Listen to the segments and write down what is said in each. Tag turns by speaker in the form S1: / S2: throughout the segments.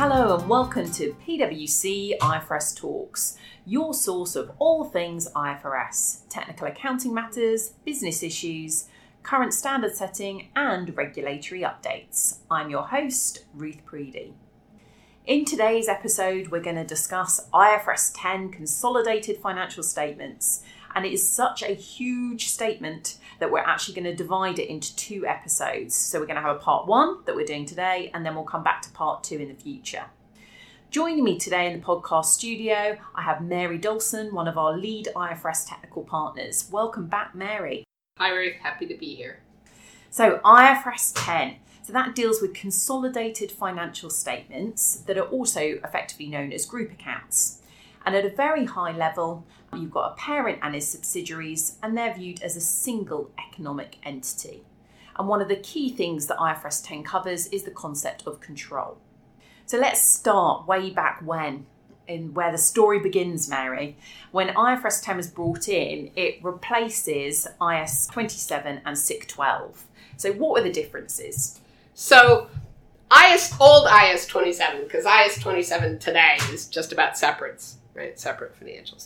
S1: Hello and welcome to PwC IFRS Talks, your source of all things IFRS, technical accounting matters, business issues, current standard setting, and regulatory updates. I'm your host, Ruth Preedy. In today's episode, we're going to discuss IFRS 10 consolidated financial statements and it is such a huge statement that we're actually going to divide it into two episodes. So we're going to have a part one that we're doing today, and then we'll come back to part two in the future. Joining me today in the podcast studio, I have Mary Dawson, one of our lead IFRS technical partners. Welcome back, Mary.
S2: Hi, Ruth. Happy to be here.
S1: So, IFRS 10. So, that deals with consolidated financial statements that are also effectively known as group accounts. And at a very high level, you've got a parent and his subsidiaries, and they're viewed as a single economic entity. And one of the key things that IFRS 10 covers is the concept of control. So let's start way back when, in where the story begins, Mary. When IFRS 10 was brought in, it replaces IAS 27 and SIC 12. So, what were the differences?
S2: So, IS old IAS 27, because IAS 27 today is just about separates right? Separate financial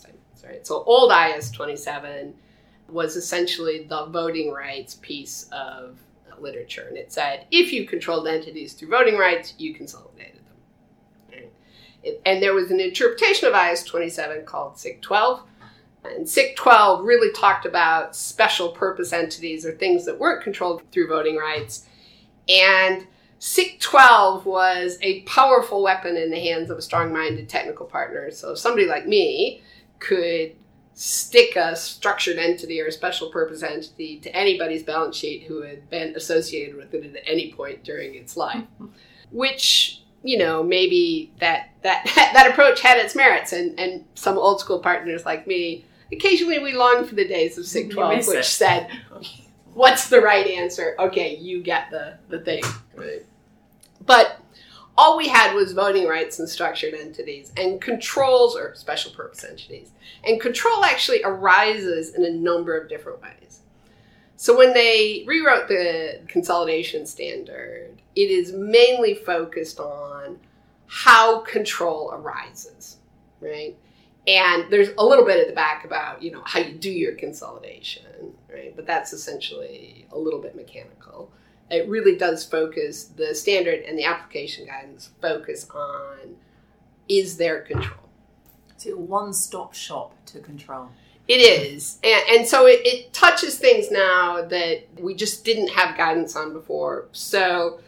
S2: right? So old IAS 27 was essentially the voting rights piece of literature. And it said if you controlled entities through voting rights, you consolidated them. Right? It, and there was an interpretation of IAS 27 called SIC 12. And SIC 12 really talked about special purpose entities or things that weren't controlled through voting rights. And SIC 12 was a powerful weapon in the hands of a strong minded technical partner. So, somebody like me could stick a structured entity or a special purpose entity to anybody's balance sheet who had been associated with it at any point during its life, mm-hmm. which you know maybe that that that approach had its merits and and some old school partners like me occasionally we long for the days of SIC 12 which it. said what's the right answer? Okay you get the the thing. Right. But all we had was voting rights and structured entities and controls or special purpose entities. And control actually arises in a number of different ways. So when they rewrote the consolidation standard, it is mainly focused on how control arises, right? And there's a little bit at the back about, you know, how you do your consolidation, right? But that's essentially a little bit mechanical it really does focus the standard and the application guidance focus on is there control?
S1: So a one-stop shop to control.
S2: It is. And, and so it, it, touches things now that we just didn't have guidance on before. So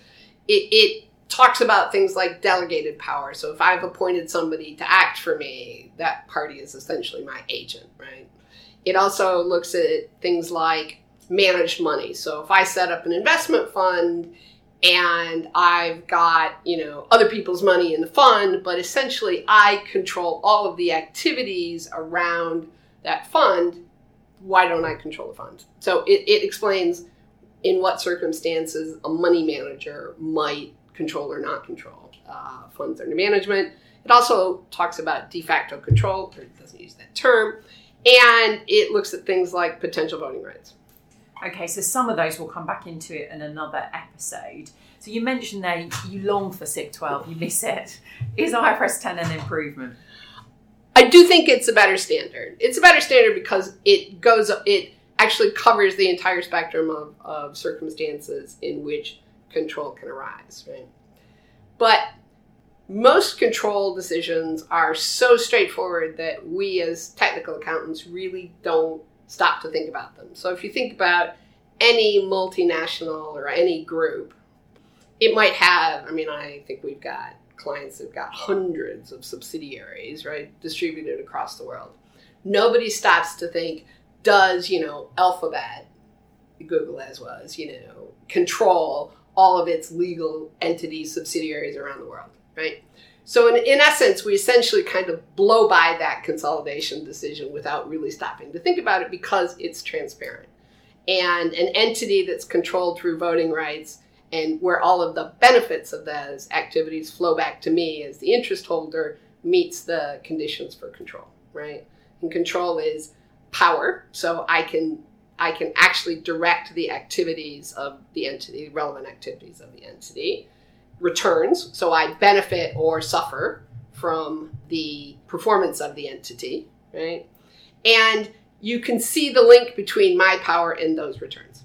S2: it, it talks about things like delegated power. So if i've appointed somebody to act for me that party is essentially my agent right? It also looks at things like managed money. So if I set up an investment fund and I've got, you know, other people's money in the fund, but essentially I control all of the activities around that fund, why don't I control the fund? So it, it explains in what circumstances a money manager might control or not control uh, funds under management. It also talks about de facto control, or it doesn't use that term, and it looks at things like potential voting rights.
S1: Okay, so some of those will come back into it in another episode. So you mentioned there you long for SIC 12, you miss it. Is IFRS 10 an improvement?
S2: I do think it's a better standard. It's a better standard because it goes, it actually covers the entire spectrum of, of circumstances in which control can arise, right? But most control decisions are so straightforward that we as technical accountants really don't stop to think about them. So if you think about any multinational or any group, it might have, I mean, I think we've got clients that've got hundreds of subsidiaries, right, distributed across the world. Nobody stops to think, does, you know, Alphabet, Google as was, you know, control all of its legal entities, subsidiaries around the world, right? So, in, in essence, we essentially kind of blow by that consolidation decision without really stopping to think about it because it's transparent. And an entity that's controlled through voting rights and where all of the benefits of those activities flow back to me as the interest holder meets the conditions for control, right? And control is power, so I can I can actually direct the activities of the entity, relevant activities of the entity returns. So I benefit or suffer from the performance of the entity, right? And you can see the link between my power and those returns.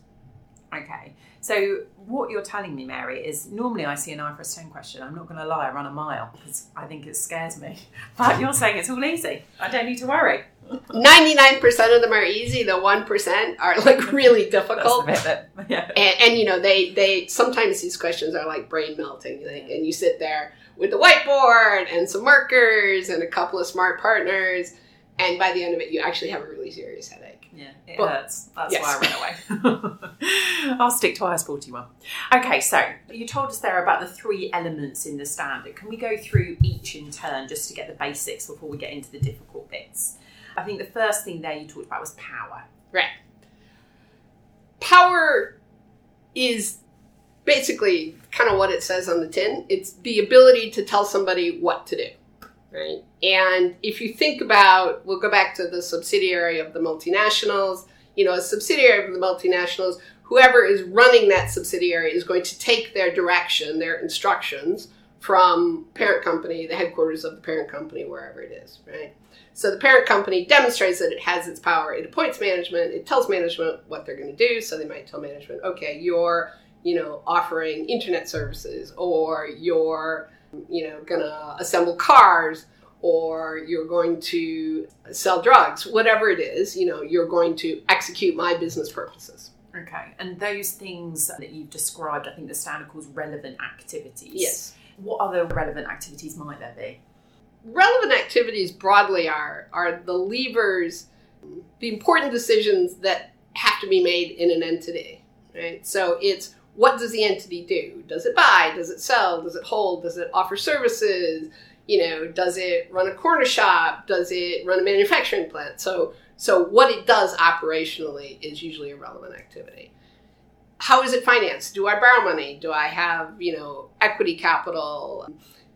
S1: Okay. So what you're telling me, Mary, is normally I see an IFRS 10 question. I'm not going to lie, I run a mile because I think it scares me. But you're saying it's all easy. I don't need to worry.
S2: 99% of them are easy. The 1% are like really difficult.
S1: That's the bit that, yeah.
S2: And, and, you know, they, they, sometimes these questions are like brain melting. Like, and you sit there with the whiteboard and some markers and a couple of smart partners. And by the end of it, you actually have a really serious headache.
S1: Yeah, it but, hurts. That's yes. why I ran away. I'll stick to IAS 41. Okay, so you told us there about the three elements in the standard. Can we go through each in turn just to get the basics before we get into the difficult bits? I think the first thing there you talked about was power.
S2: Right. Power is basically kind of what it says on the tin. It's the ability to tell somebody what to do right? And if you think about, we'll go back to the subsidiary of the multinationals. You know, a subsidiary of the multinationals, whoever is running that subsidiary is going to take their direction, their instructions from parent company, the headquarters of the parent company, wherever it is, right? So the parent company demonstrates that it has its power. It appoints management. It tells management what they're going to do. So they might tell management, okay, you're, you know, offering internet services, or you're you know, gonna assemble cars or you're going to sell drugs, whatever it is, you know, you're going to execute my business purposes.
S1: Okay. And those things that you've described, I think the standard calls relevant activities.
S2: Yes.
S1: What other relevant activities might there be?
S2: Relevant activities broadly are are the levers, the important decisions that have to be made in an entity. Right. So it's what does the entity do? Does it buy? Does it sell? Does it hold? Does it offer services? You know, does it run a corner shop? Does it run a manufacturing plant? So, so what it does operationally is usually a relevant activity. How is it financed? Do I borrow money? Do I have, you know, equity capital?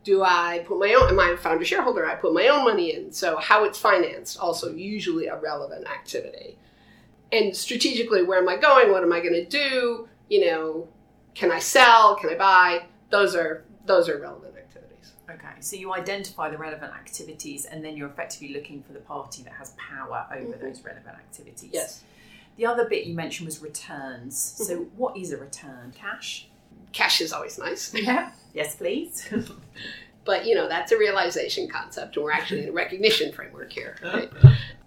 S2: Do I put my own, am I a founder shareholder? I put my own money in. So how it's financed, also usually a relevant activity. And strategically, where am I going? What am I going to do? You know, can I sell? Can I buy? Those are those are relevant activities.
S1: Okay, so you identify the relevant activities, and then you're effectively looking for the party that has power over mm-hmm. those relevant activities.
S2: Yes.
S1: The other bit you mentioned was returns. Mm-hmm. So, what is a return? Cash.
S2: Cash is always nice.
S1: Yeah. yes, please.
S2: but you know that's a realization concept, and we're actually in a recognition framework here. Right?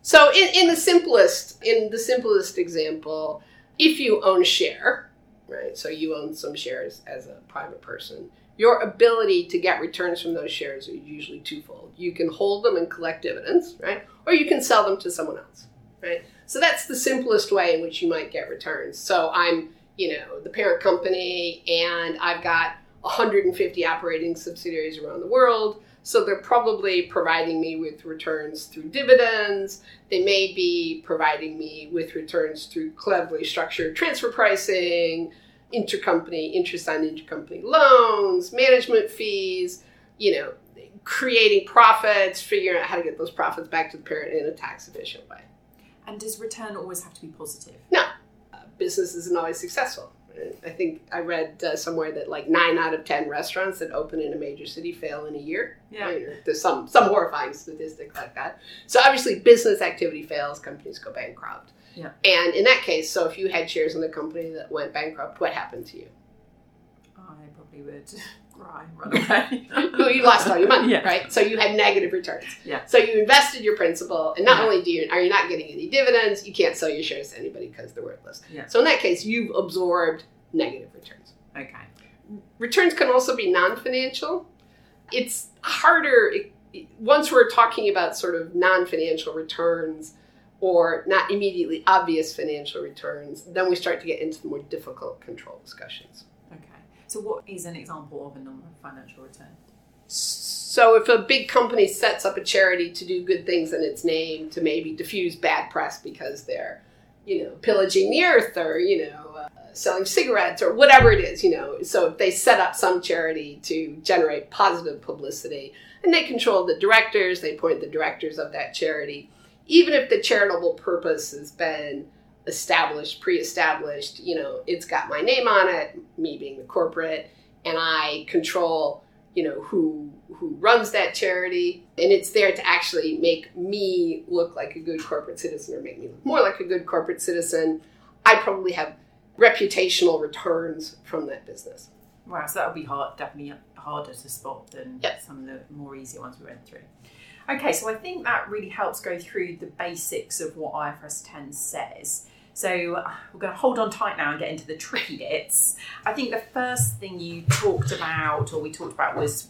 S2: so, in, in the simplest in the simplest example, if you own a share, right? So you own some shares as a private person. Your ability to get returns from those shares are usually twofold. You can hold them and collect dividends, right? Or you can sell them to someone else, right? So that's the simplest way in which you might get returns. So I'm, you know, the parent company and I've got 150 operating subsidiaries around the world. So they're probably providing me with returns through dividends. They may be providing me with returns through cleverly structured transfer pricing, intercompany interest on intercompany loans, management fees, you know, creating profits, figuring out how to get those profits back to the parent in a tax efficient way.
S1: And does return always have to be positive?
S2: No. Uh, business isn't always successful. I think I read uh, somewhere that like nine out of ten restaurants that open in a major city fail in a year.
S1: Yeah.
S2: there's some some horrifying statistic like that. So obviously, business activity fails, companies go bankrupt.
S1: Yeah.
S2: And in that case, so if you had shares in the company that went bankrupt, what happened to you?
S1: I probably would run away.
S2: you lost all your money,
S1: yeah.
S2: right? So you had negative returns.
S1: Yeah.
S2: So you invested your principal, and not yeah. only do you are you not getting any dividends, you can't sell your shares to anybody because they're worthless.
S1: Yeah.
S2: So in that case, you've absorbed negative returns.
S1: Okay.
S2: Returns can also be non-financial. It's harder once we're talking about sort of non-financial returns or not immediately obvious financial returns, then we start to get into the more difficult control discussions.
S1: So, what is an example of a non financial return?
S2: So, if a big company sets up a charity to do good things in its name to maybe diffuse bad press because they're, you know, pillaging the earth or, you know, uh, selling cigarettes or whatever it is, you know, so if they set up some charity to generate positive publicity and they control the directors, they appoint the directors of that charity even if the charitable purpose has been established, pre established, you know, it's got my name on it, me being the corporate, and I control, you know, who who runs that charity, and it's there to actually make me look like a good corporate citizen or make me look more like a good corporate citizen. I probably have reputational returns from that business.
S1: Wow, so that would be hard, definitely harder to spot than
S2: Yep.
S1: some of the more easier ones we went through. Okay, so I think that really helps go through the basics of what IFRS 10 says. So uh, we're going to hold on tight now and get into the tricky bits. I think the first thing you talked about, or we talked about, was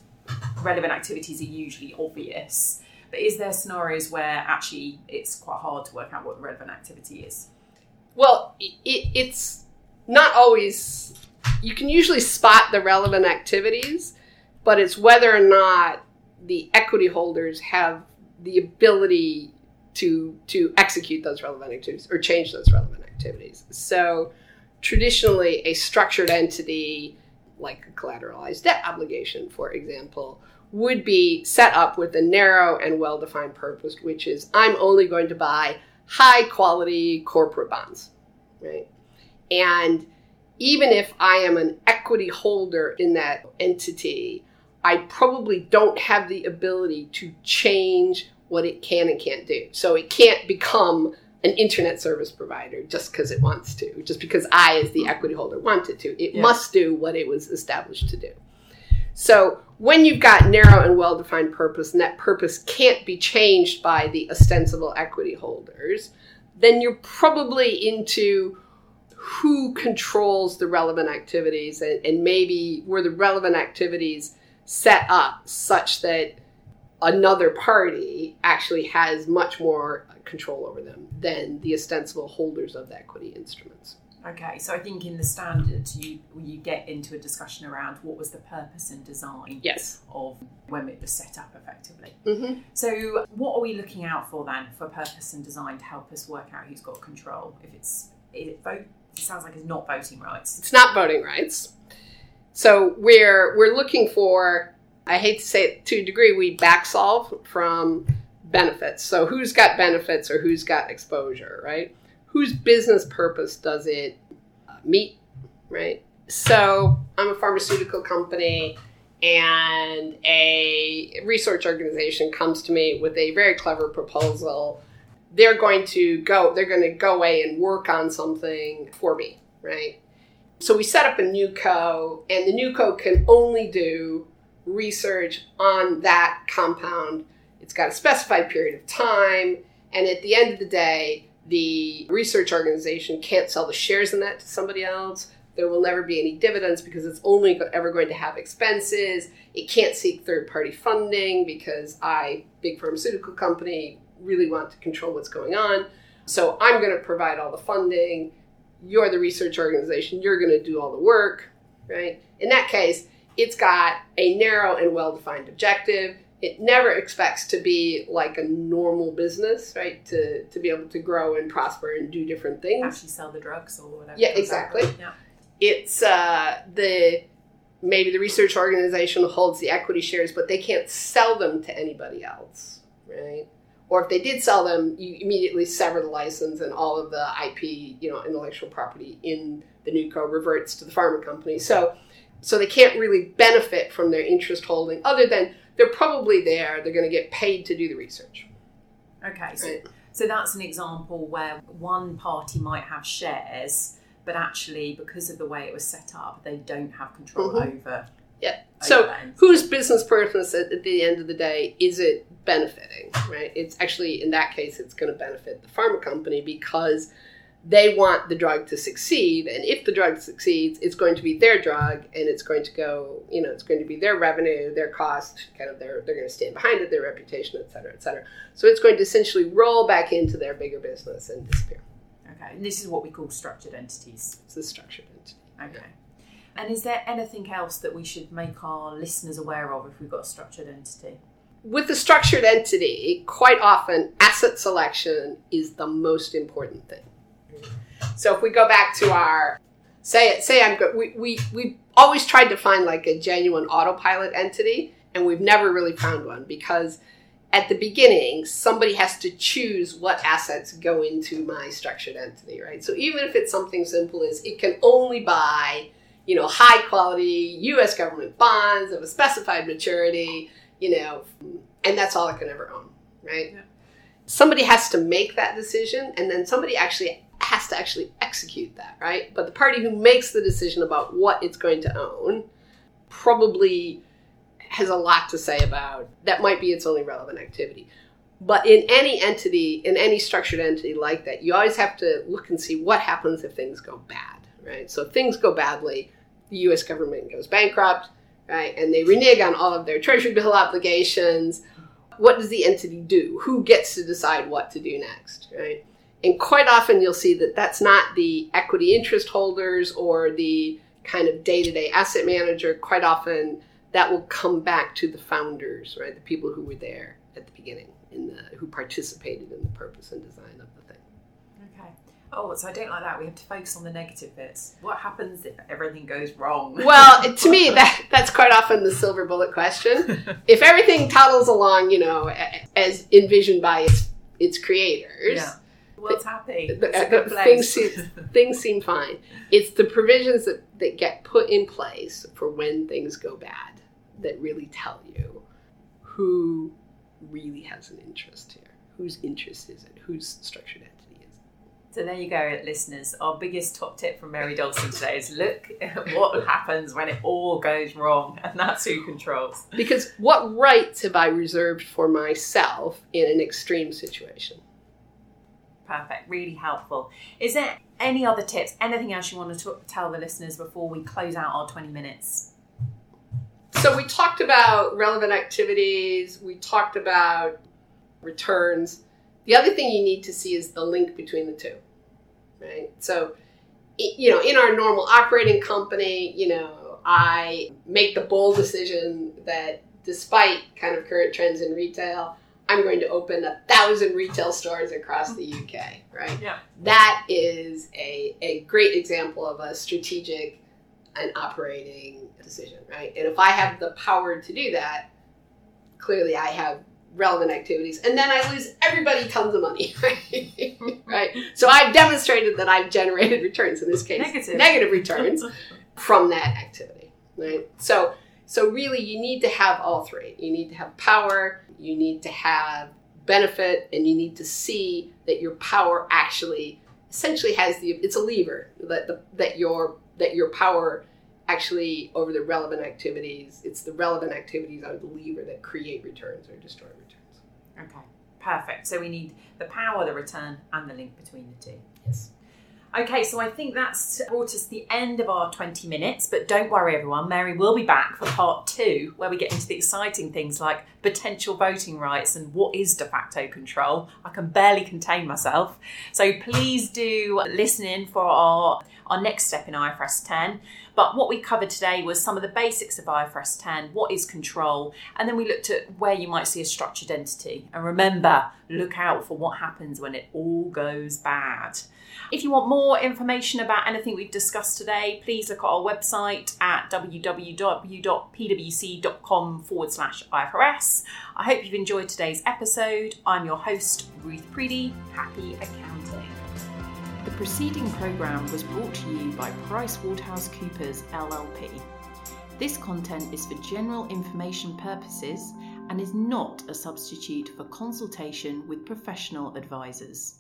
S1: relevant activities are usually obvious. But is there scenarios where actually it's quite hard to work out what the relevant activity is?
S2: Well, it, it, it's not always. You can usually spot the relevant activities, but it's whether or not the equity holders have the ability to to execute those relevant activities or change those relevant activities. So, traditionally, a structured entity like a collateralized debt obligation, for example, would be set up with a narrow and well defined purpose, which is I'm only going to buy high quality corporate bonds, right? And even if I am an equity holder in that entity, I probably don't have the ability to change what it can and can't do. So it can't become an internet service provider just because it wants to, just because I, as the equity holder, want it to. It
S1: Yeah.
S2: must do what it was established to do. So when you've got narrow and well defined purpose, and that purpose can't be changed by the ostensible equity holders, then you're probably into who controls the relevant activities and, and maybe were the relevant activities set up such that another party actually has much more control over them than the ostensible holders of the equity instruments.
S1: Okay, so I think in the standards you you get into a discussion around what was the purpose and design
S2: Yes.
S1: of when it was set up effectively.
S2: Mm-hmm.
S1: So what are we looking out for then for purpose and design to help us work out who's got control? If it's is it vote, it sounds like it's not voting rights.
S2: It's not voting rights. So we're we're looking for. I hate to say it to a degree, we back solve from benefits. So who's got benefits or who's got exposure, right? Whose business purpose does it uh, meet, right? So I'm a pharmaceutical company and a research organization comes to me with a very clever proposal. They're going to go, they're going to go away and work on something for me, right? So we set up a new co, and the new co can only do research on that compound. It's got a specified period of time, and at the end of the day, the research organization can't sell the shares in that to somebody else. There will never be any dividends because it's only ever going to have expenses. It can't seek third party funding because I, big pharmaceutical company, really want to control what's going on. So I'm going to provide all the funding. You're the research organization. You're going to do all the work, right? In that case, it's got a narrow and well defined objective. It never expects to be like a normal business, right? To, to be able to grow and prosper and do different things.
S1: Actually sell the drugs or whatever.
S2: Yeah,
S1: out
S2: exactly.
S1: Yeah.
S2: It's uh, the maybe the research organization holds the equity shares, but they can't sell them to anybody else, right? Or if they did sell them, you immediately sever the license and all of the IP, you know, intellectual property in the new co reverts to the pharma company. So, so they can't really benefit from their interest holding, other than they're probably there. They're going to get paid to do the research.
S1: Okay, so,
S2: Right.
S1: so that's an example where one party might have shares, but actually, because of the way it was set up, they don't have control
S2: Mhm.
S1: over.
S2: Yeah.
S1: over
S2: So whose business purpose at the end of the day is it benefiting right it's actually in that case it's going to benefit the pharma company because they want the drug to succeed and if the drug succeeds it's going to be their drug and it's going to go you know it's going to be their revenue their cost kind of their they're going to stand behind it their reputation et cetera et cetera so it's going to essentially roll back into their bigger business and disappear
S1: Okay, and this is what we call structured entities.
S2: it's a structured entity
S1: Okay. And is there anything else that we should make our listeners aware of if we've got a structured entity?
S2: with the structured entity, quite often asset selection is the most important thing. So if we go back to our say it, say I'm good, we we we always tried to find like a genuine autopilot entity, and we've never really found one because at the beginning somebody has to choose what assets go into my structured entity, right? So even if it's something simple as it can only buy you know, high quality US government bonds of a specified maturity, you know, and that's all it can ever own, right?
S1: Yeah.
S2: Somebody has to make that decision and then somebody actually has to actually execute that, right? But the party who makes the decision about what it's going to own probably has a lot to say about that might be its only relevant activity. But in any entity, in any structured entity like that, you always have to look and see what happens if things go bad, right? So if things go badly, the US government goes bankrupt, right? And they renege on all of their treasury bill obligations. What does the entity do? Who gets to decide what to do next, right? And quite often you'll see that that's not the equity interest holders or the kind of day to day asset manager. Quite often that will come back to the founders, right? The people who were there at the beginning, in the, who participated in the purpose and design of the thing.
S1: Okay. Oh, so I don't like that. We have to focus on the negative bits. What happens if everything goes wrong?
S2: Well, to me, that that's quite often the silver bullet question. if everything toddles along, you know, as envisioned by its its creators,
S1: yeah. World's happy.
S2: the-
S1: It's a
S2: uh,
S1: good place.
S2: things seem, things seem fine. It's the provisions that, that get put in place for when things go bad that really tell you who really has an interest here. Whose interest is it? Whose structured entity is it?
S1: So there you go, listeners. Our biggest top tip from Mary Dawson today is look at what happens when it all goes wrong, and that's who controls.
S2: Because what rights have I reserved for myself in an extreme situation?
S1: Perfect, really helpful. Is there any other tips, anything else you want to t- tell the listeners before we close out our 20 minutes?
S2: So we talked about relevant activities, we talked about returns. The other thing you need to see is the link between the two, right? So, you know, in our normal operating company, you know, I make the bold decision that despite kind of current trends in retail, I'm going to open a thousand retail stores across the UK, right?
S1: Yeah.
S2: That is a, a great example of a strategic and operating decision, right? And if I have the power to do that, clearly I have relevant activities, and then I lose everybody tons of money, right? right? So I've demonstrated that I've generated returns in this case,
S1: Negative.
S2: negative returns from that activity, right? So, so really, you need to have all three. You need to have power, you need to have benefit, and you need to see that your power actually essentially has the it's a lever that the, that your that your power actually over the relevant activities it's the relevant activities are the lever that create returns or destroy returns
S1: Okay, perfect. So we need the power, the return, and the link between the two.
S2: yes
S1: Okay, so I think that's brought us the end of our 20 minutes, but don't worry, everyone. Mary will be back for part two, where we get into the exciting things like potential voting rights and what is de facto control. I can barely contain myself. So please do listen in for our, our next step in IFRS 10. But what we covered today was some of the basics of IFRS 10, what is control, and then we looked at where you might see a structured entity. And remember, look out for what happens when it all goes bad. If you want more information about anything we've discussed today, please look at our website at www.pwc.com forward slash IFRS. I hope you've enjoyed today's episode. I'm your host, Ruth Preedy. Happy accounting. The preceding programme was brought to you by PricewaterhouseCoopers LLP. This content is for general information purposes and is not a substitute for consultation with professional advisors.